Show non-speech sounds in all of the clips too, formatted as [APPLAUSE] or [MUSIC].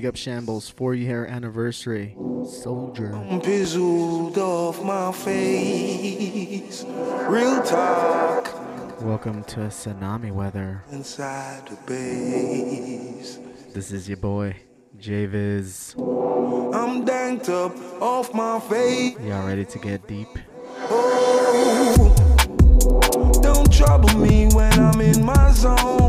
big up Shambles, four year anniversary. Soldier. Pizzled off my face. Real talk. Welcome to Tsunami Weather. Inside the base. This is your boy, JVIZ. I'm danked up off my face. Y'all ready to get deep? Oh, don't trouble me when I'm in my zone.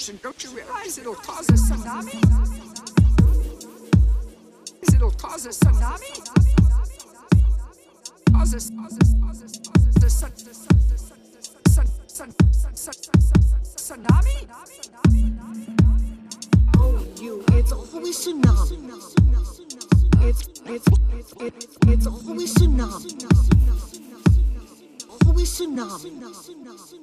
Destruction. Don't you realize it'll cause a tsunami? It'll cause a tsunami? Cause a, tsunami? Oh, you, it's always tsunami. It's, it's, it's, it's, it's always tsunami. Always tsunami.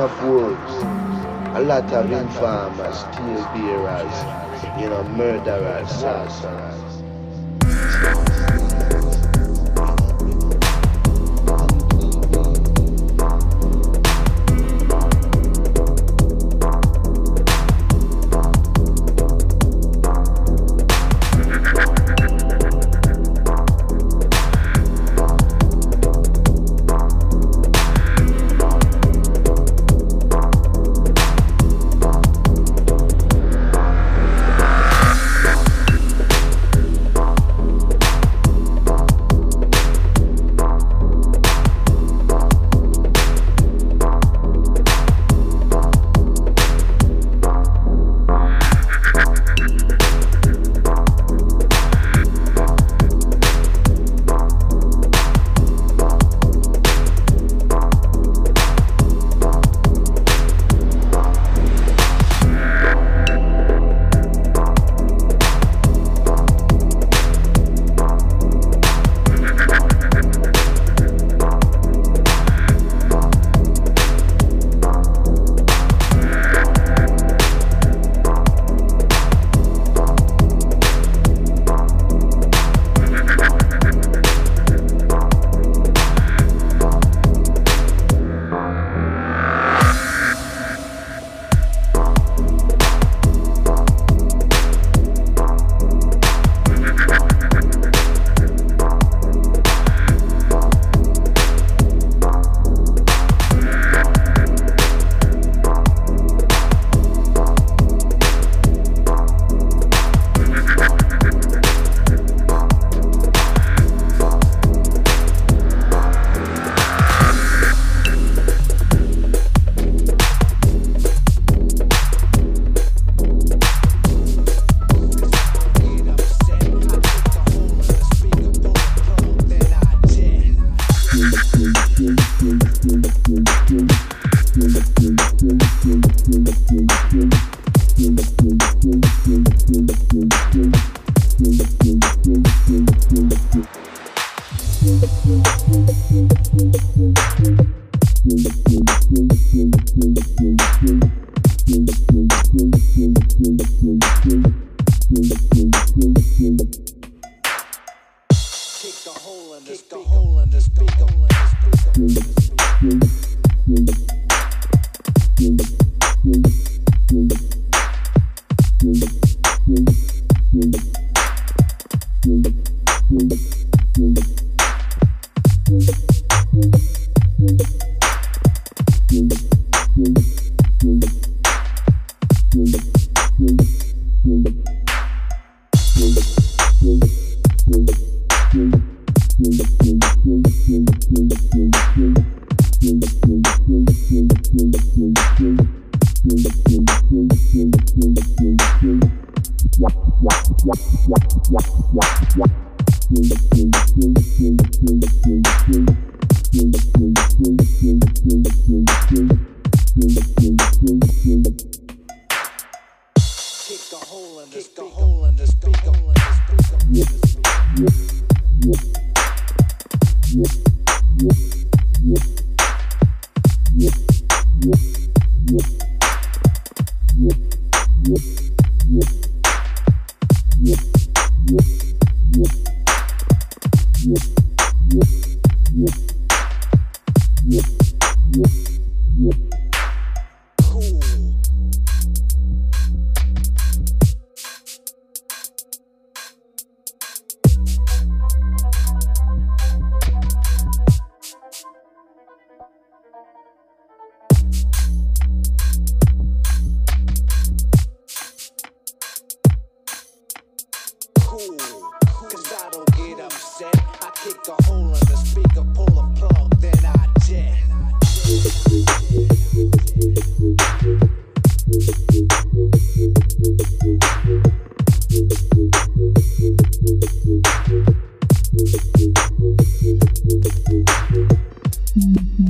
of wolves, a lot of infamous, steel bearers, you know, murderers, sorcerers.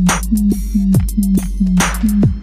Thank you.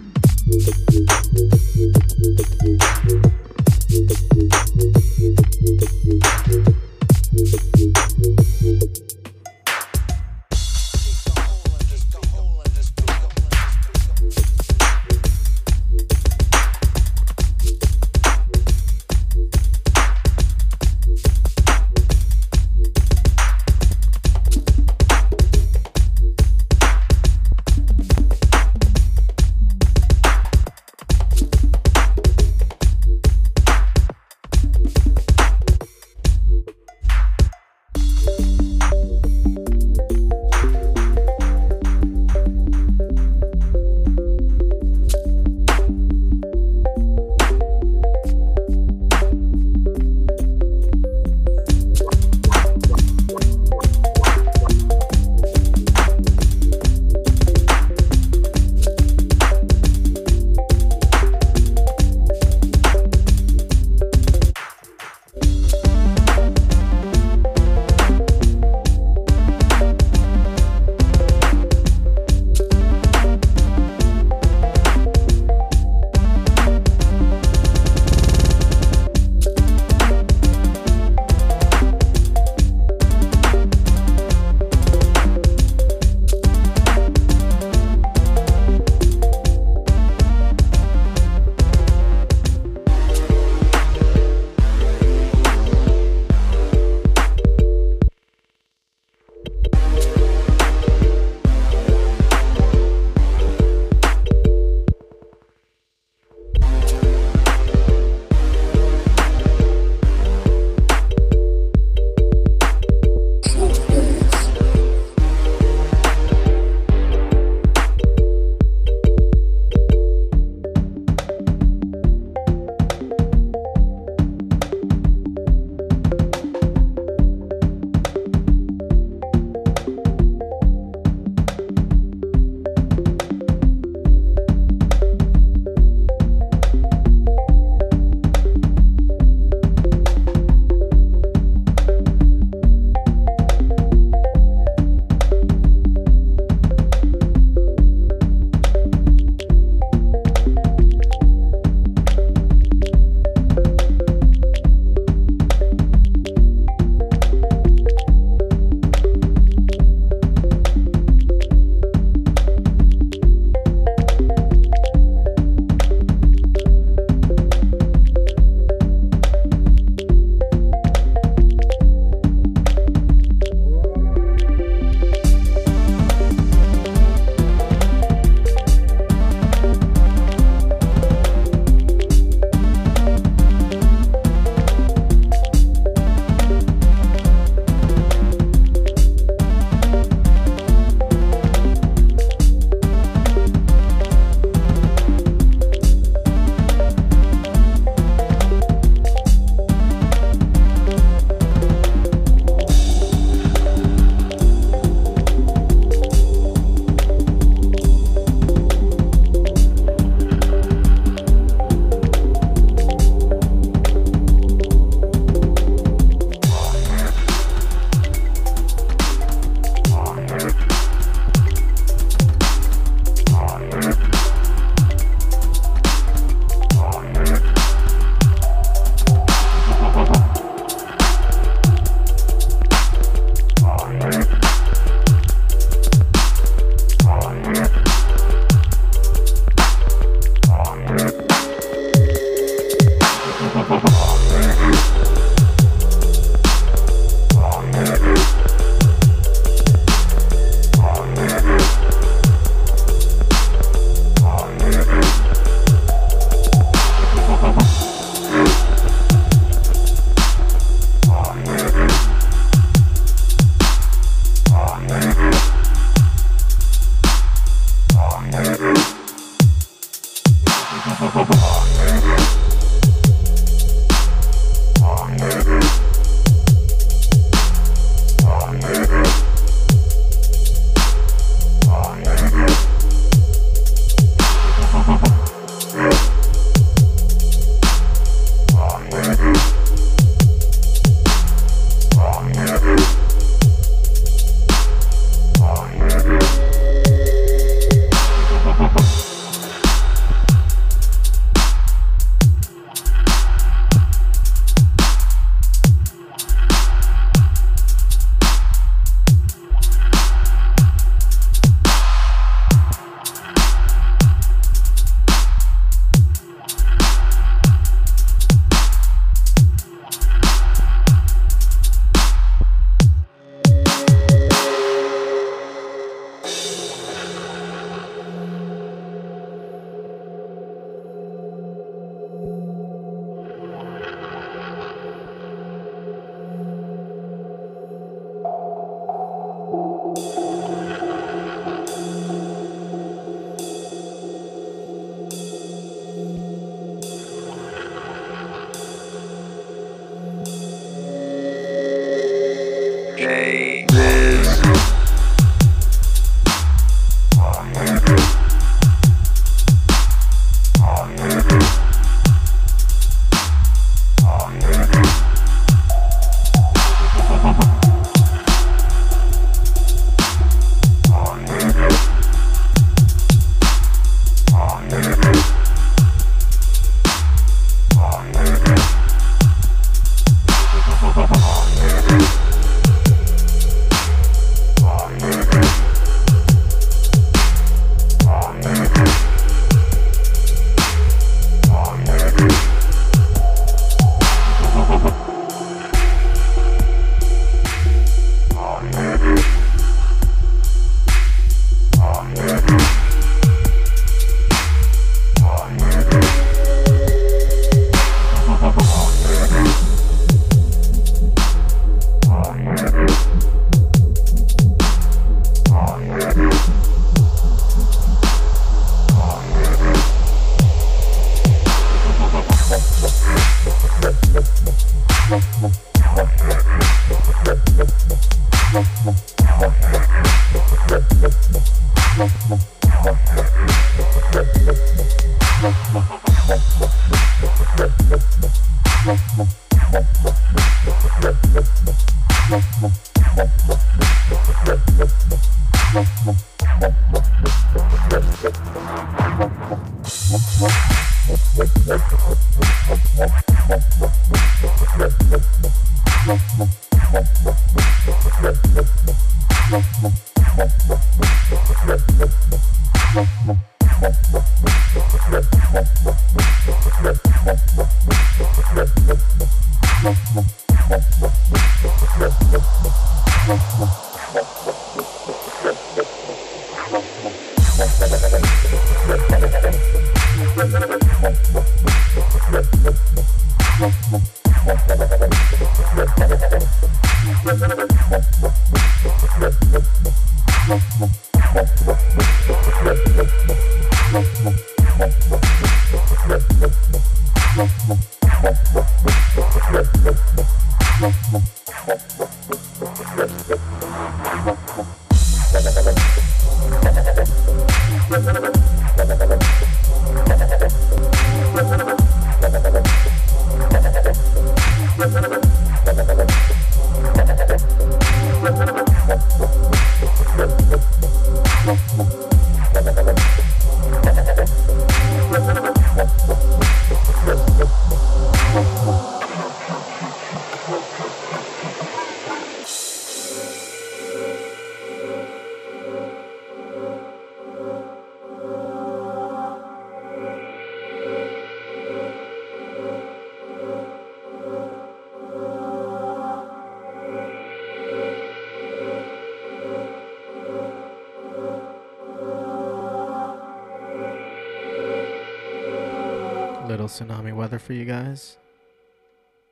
Little tsunami weather for you guys.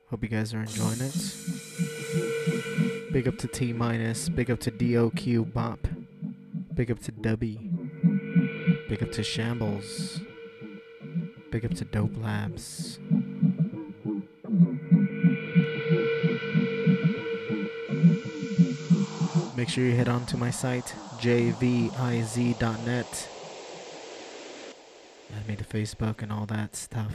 Hope you guys are enjoying it. Big up to T minus. Big up to DOQ Bop. Big up to Dubby. Big up to Shambles. Big up to Dope Labs. Make sure you head on to my site, jviz.net me to Facebook and all that stuff.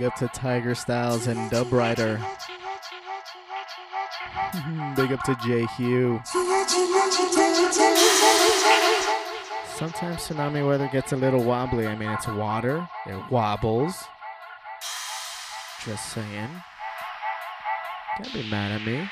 Big up to Tiger Styles and Dub Rider. [LAUGHS] Big up to J Hugh. Sometimes tsunami weather gets a little wobbly. I mean, it's water, it wobbles. Just saying. Can't be mad at me.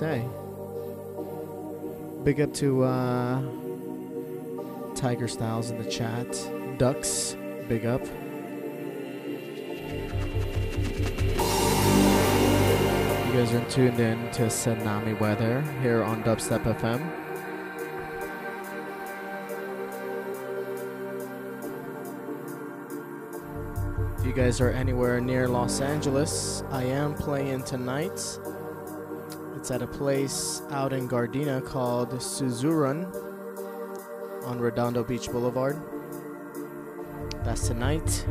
Say? Big up to uh, Tiger Styles in the chat. Ducks, big up. You guys are tuned in to Tsunami Weather here on Dubstep FM. If you guys are anywhere near Los Angeles, I am playing tonight. It's at a place out in Gardena called Suzurun on Redondo Beach Boulevard. That's tonight,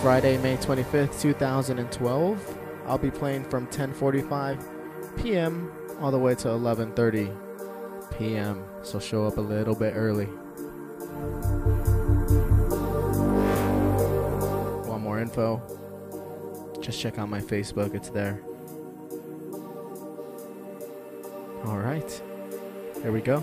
Friday, May 25th, 2012. I'll be playing from 10:45 p.m. all the way to 11:30 p.m. So show up a little bit early. Want more info? Just check out my Facebook, it's there. All right. Here we go.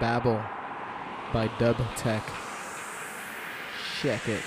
Babel by Dub Tech. Check it.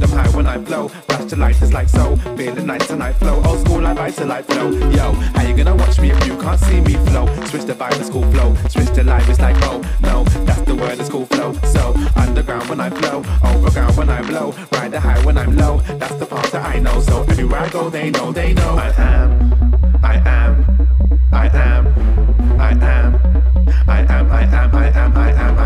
hold them high when I flow, Rush to light is like so. Feel the night to night flow. Old school, I like to light flow. Yo, how you gonna watch me if you can't see me flow? Switch the vibe, it's cool flow. Switch to life, it's like oh no, that's the word, it's cool flow. So underground when I flow, overground when I blow. Ride the high when I'm low. That's the part that I know. So everywhere I go, they know, they know. I am, I am, I am, I am, I am, I am, I am, I am. I am.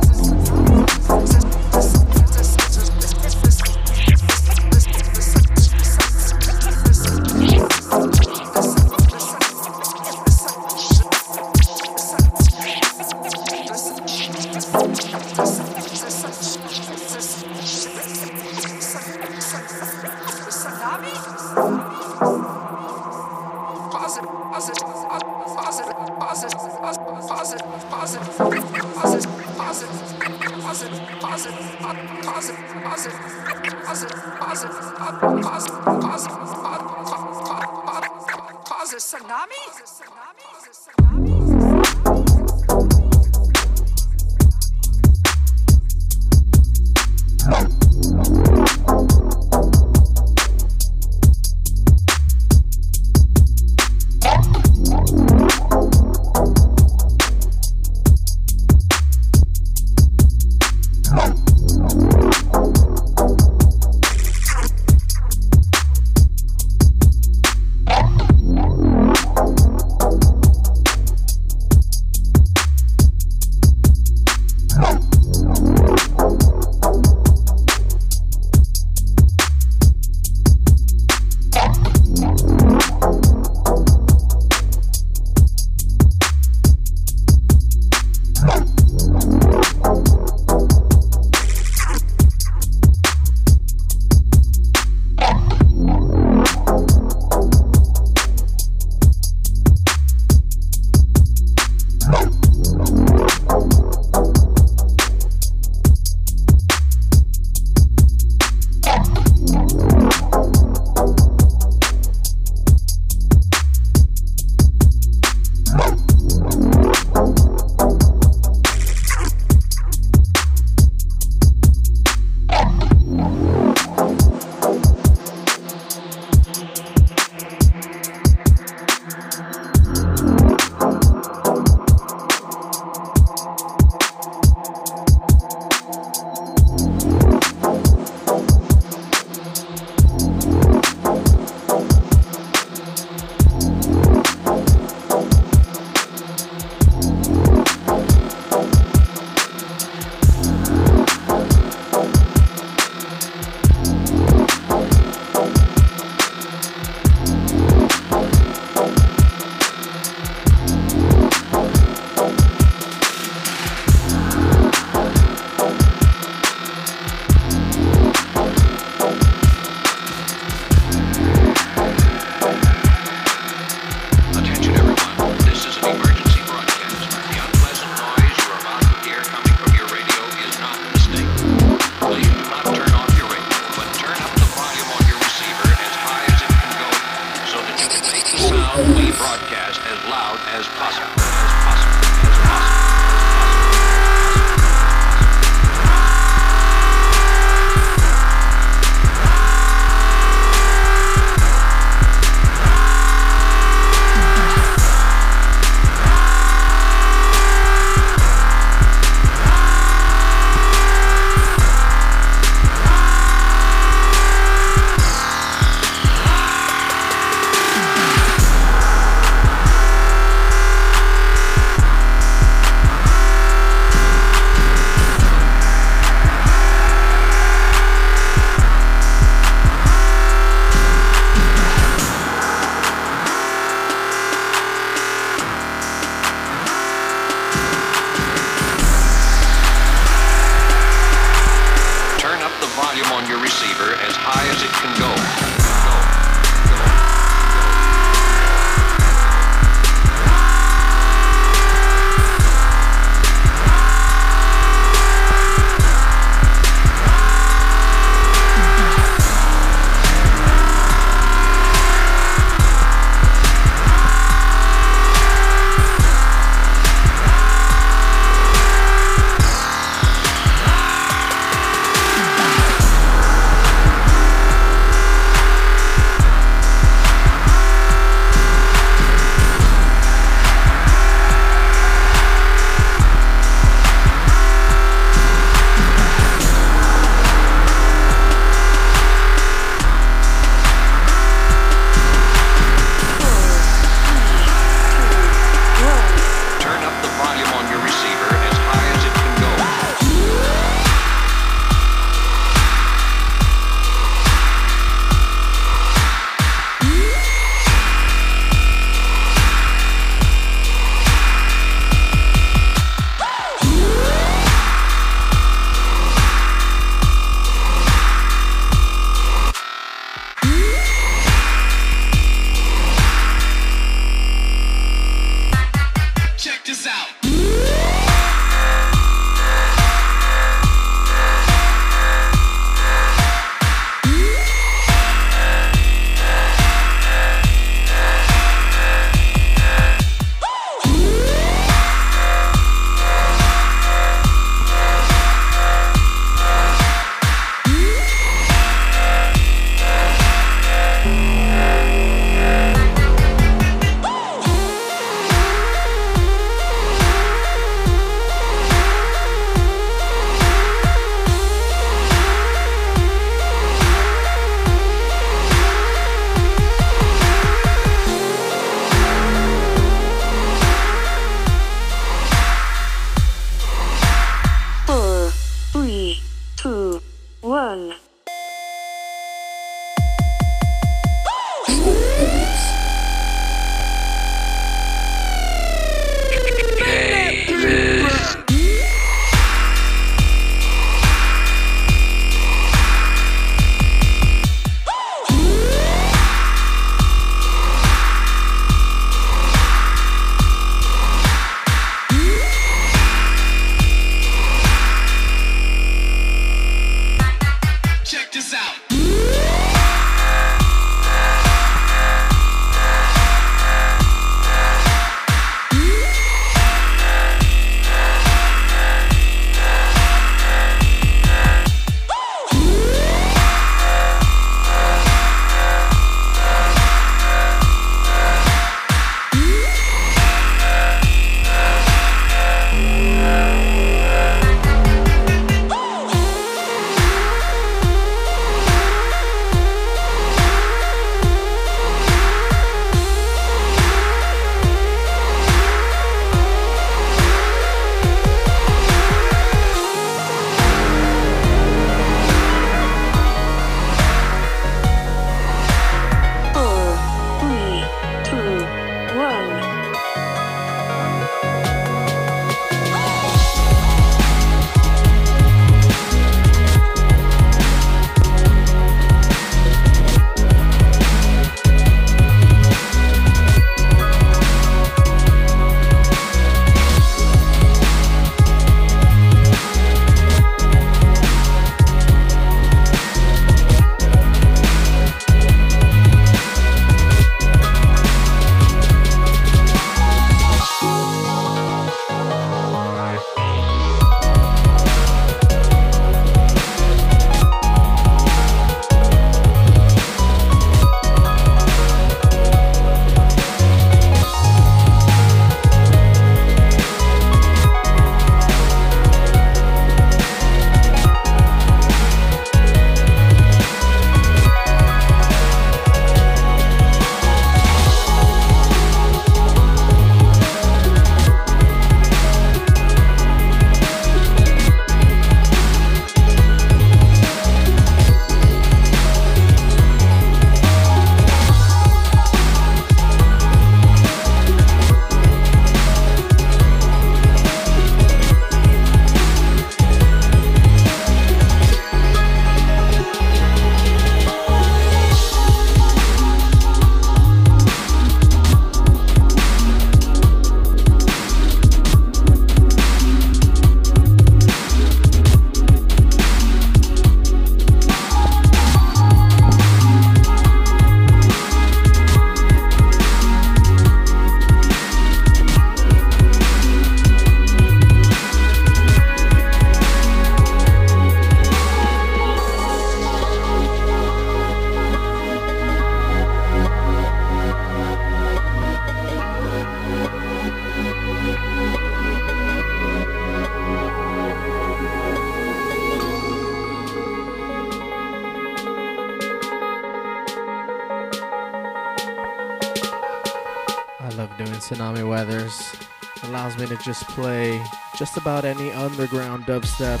To just play just about any underground dubstep.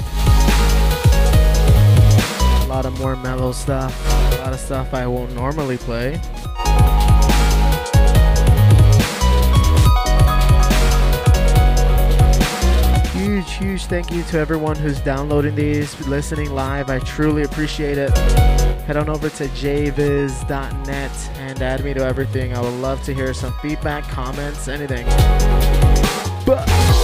A lot of more mellow stuff, a lot of stuff I won't normally play. Huge, huge thank you to everyone who's downloading these, listening live. I truly appreciate it. Head on over to jviz.net and add me to everything. I would love to hear some feedback, comments, anything. But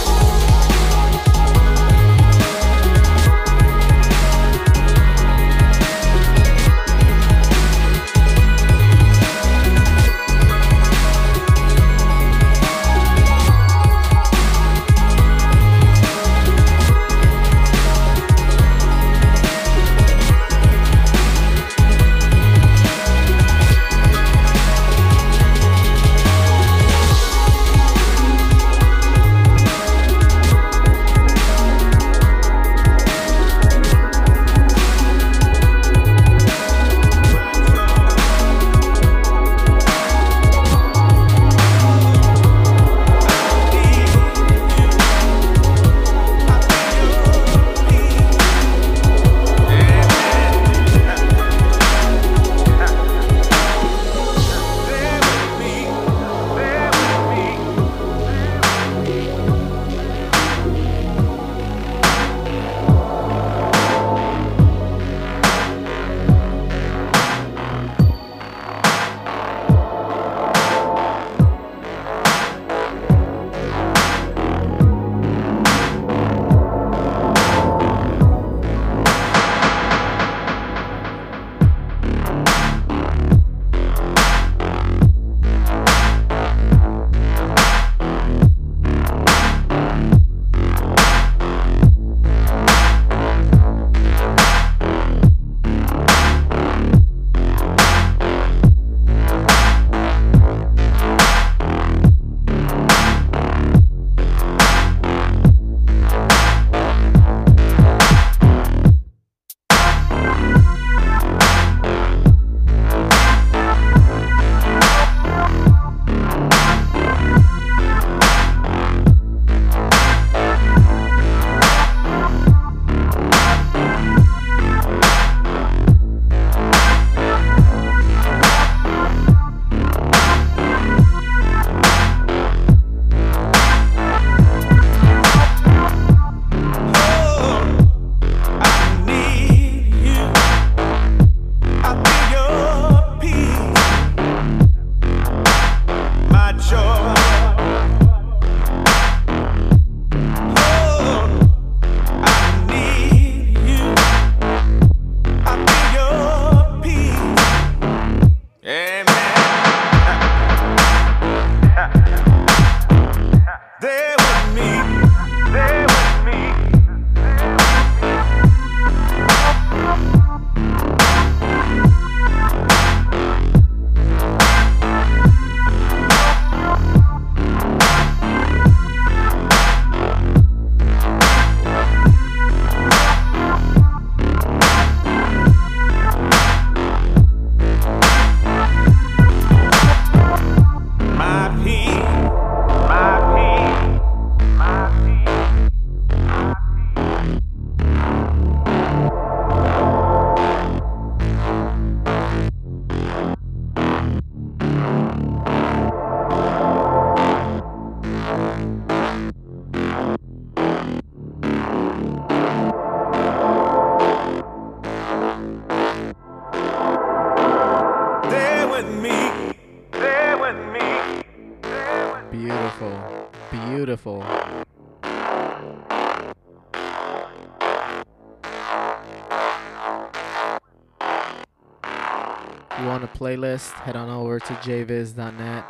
playlist, head on over to jviz.net,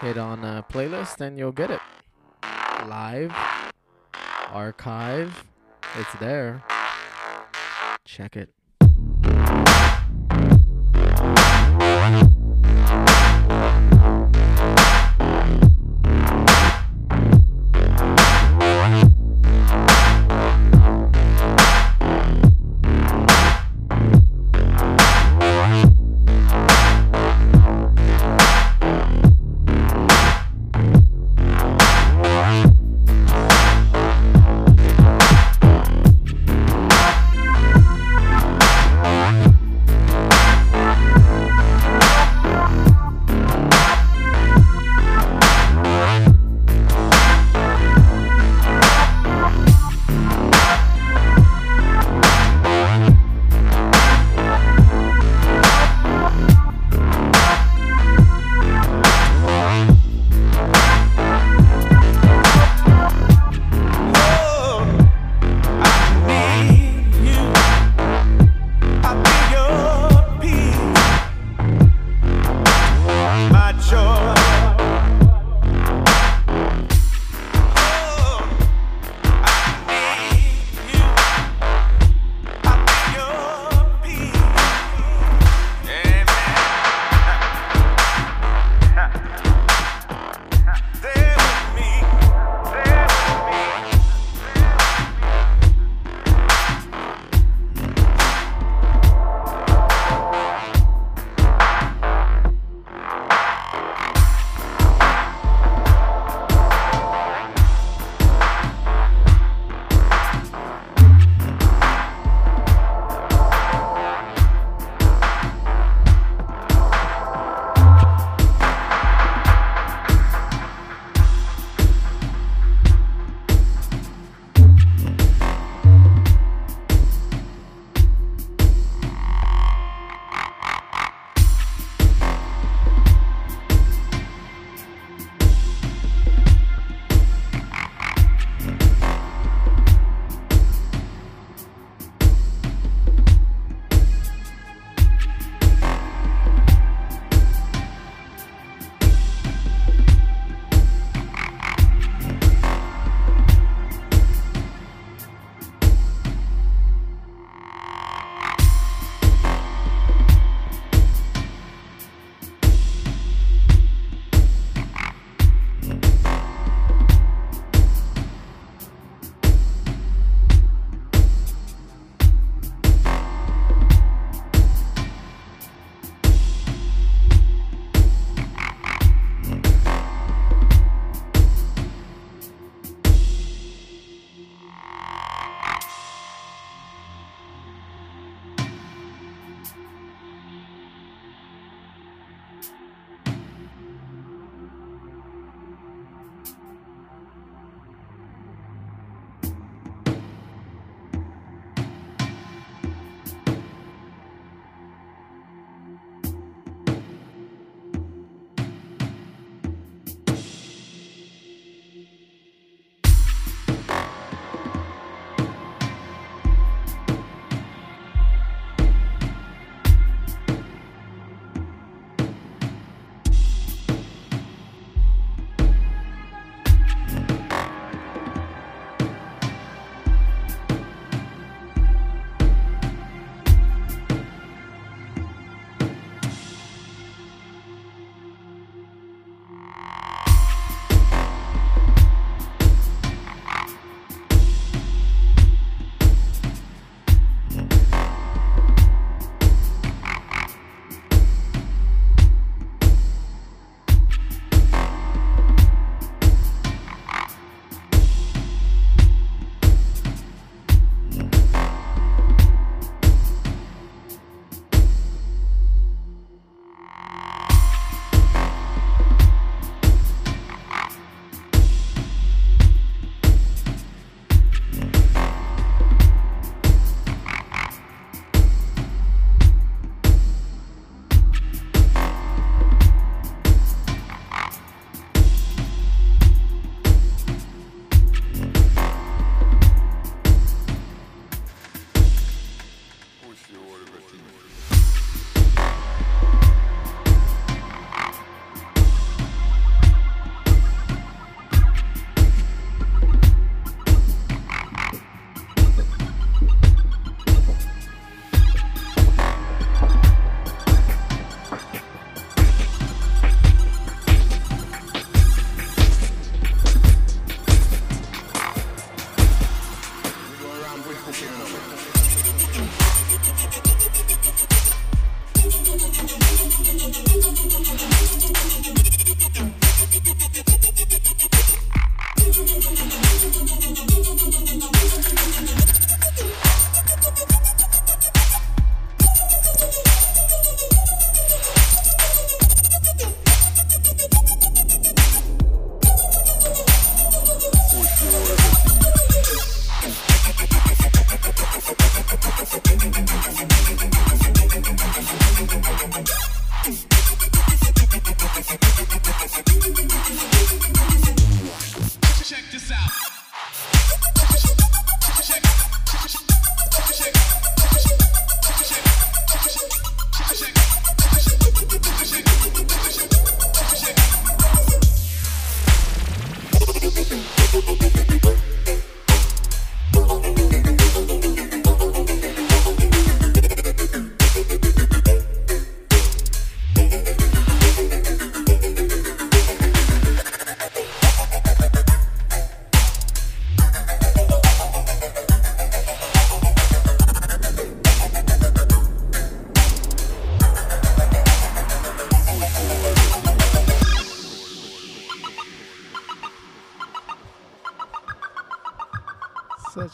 hit on a playlist, and you'll get it. Live, archive, it's there. Check it.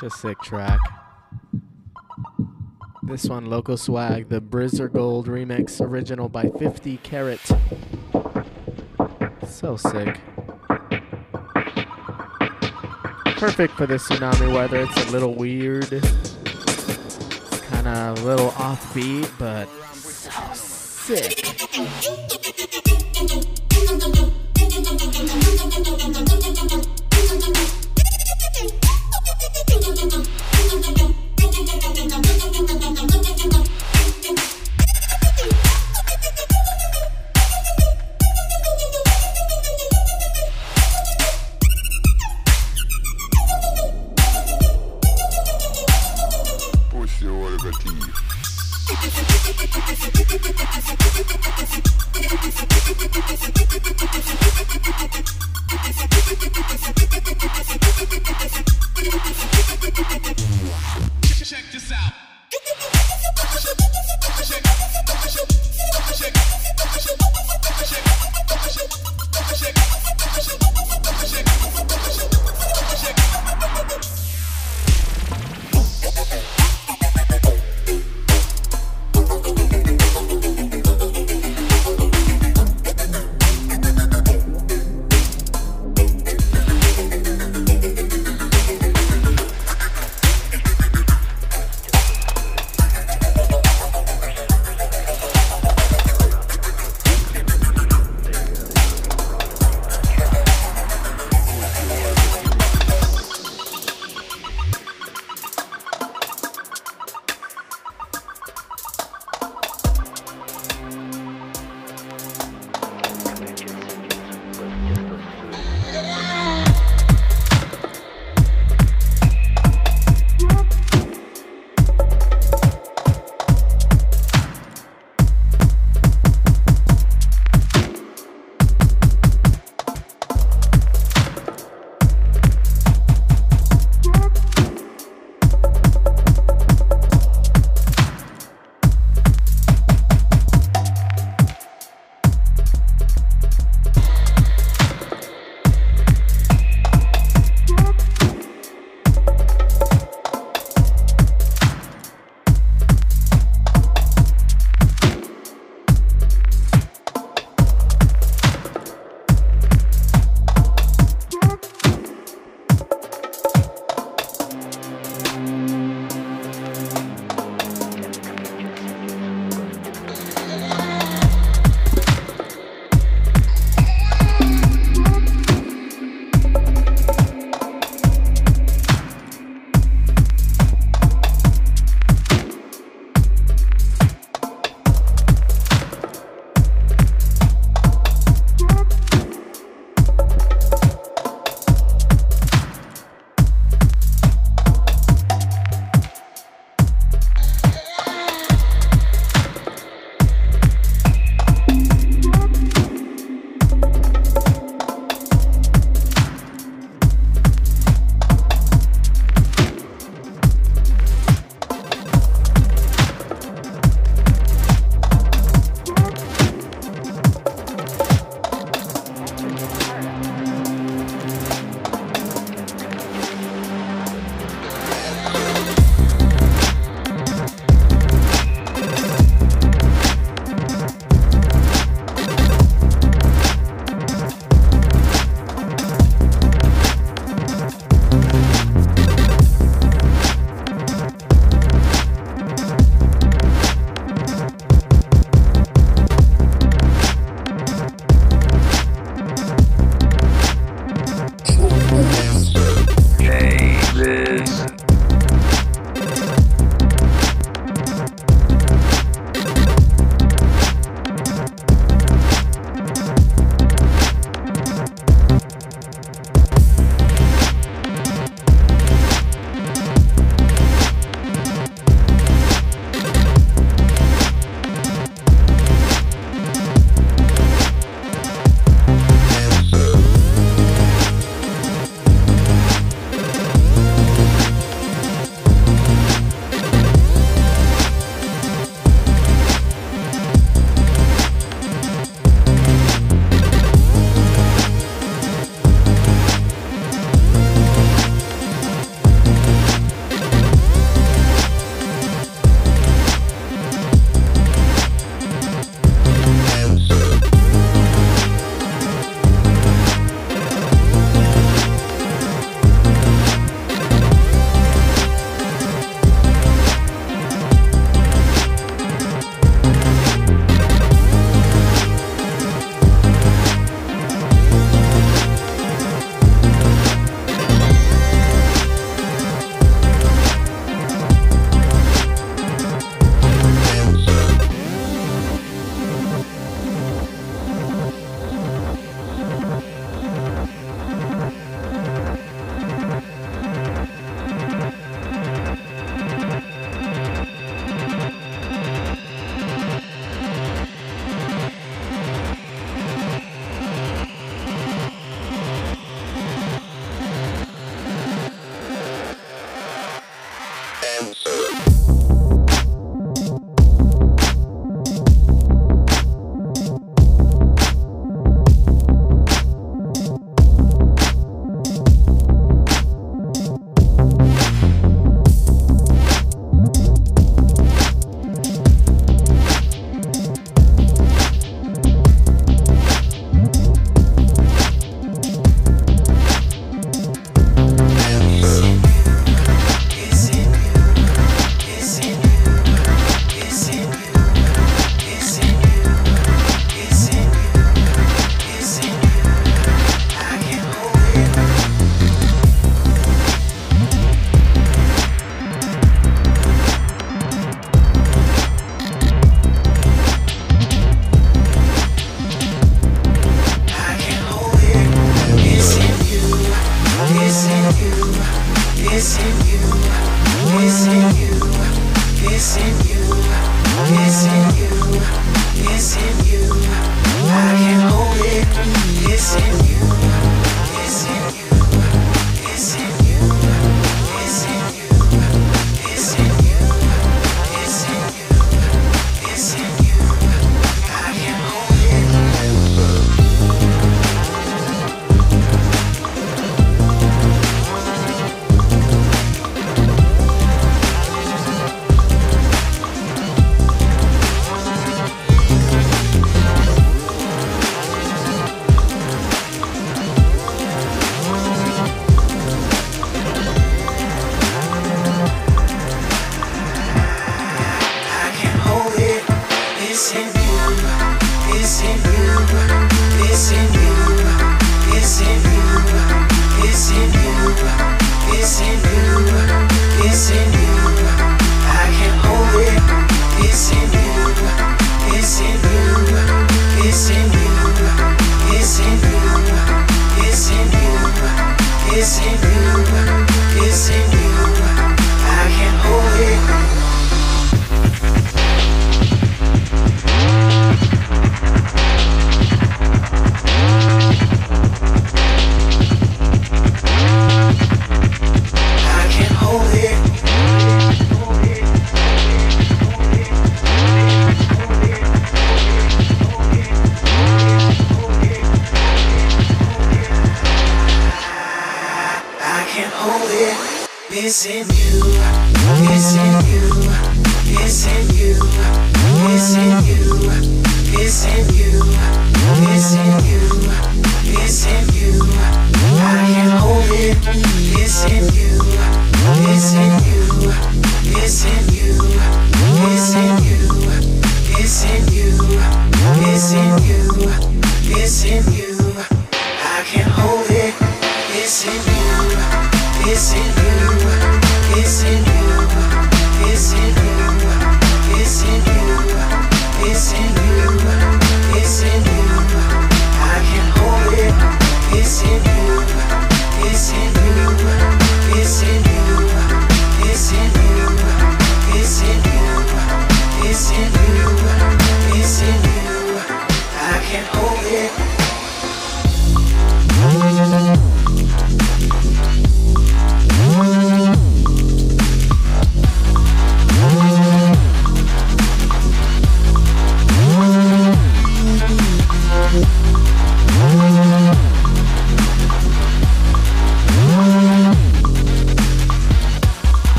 Such a sick track. This one, Loco Swag, the Brizzer Gold remix, original by 50 Carat. So sick. Perfect for the tsunami weather. It's a little weird. Kind of a little offbeat, but so sick.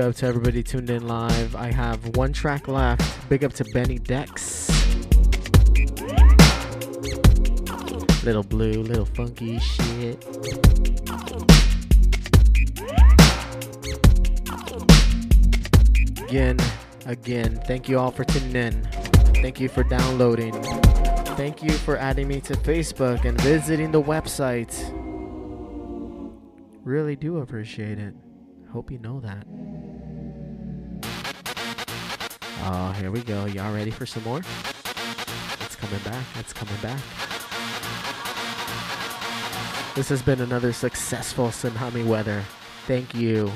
up to everybody tuned in live. I have one track left. Big up to Benny Dex. Little blue, little funky shit. Again, again, thank you all for tuning in. Thank you for downloading. Thank you for adding me to Facebook and visiting the website. Really do appreciate it. Hope you know that. Oh, here we go. Y'all ready for some more? It's coming back. It's coming back. This has been another successful Tsunami Weather. Thank you.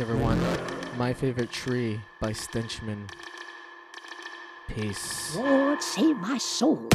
Everyone. My Favorite Tree by Stenchman. Peace. Lord, save my soul.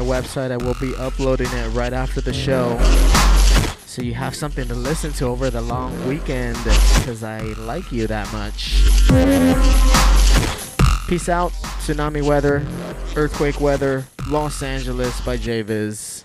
Website. I will be uploading it right after the show. So you have something to listen to over the long weekend because I like you that much. Peace out. Tsunami weather, earthquake weather, Los Angeles by JVIZ.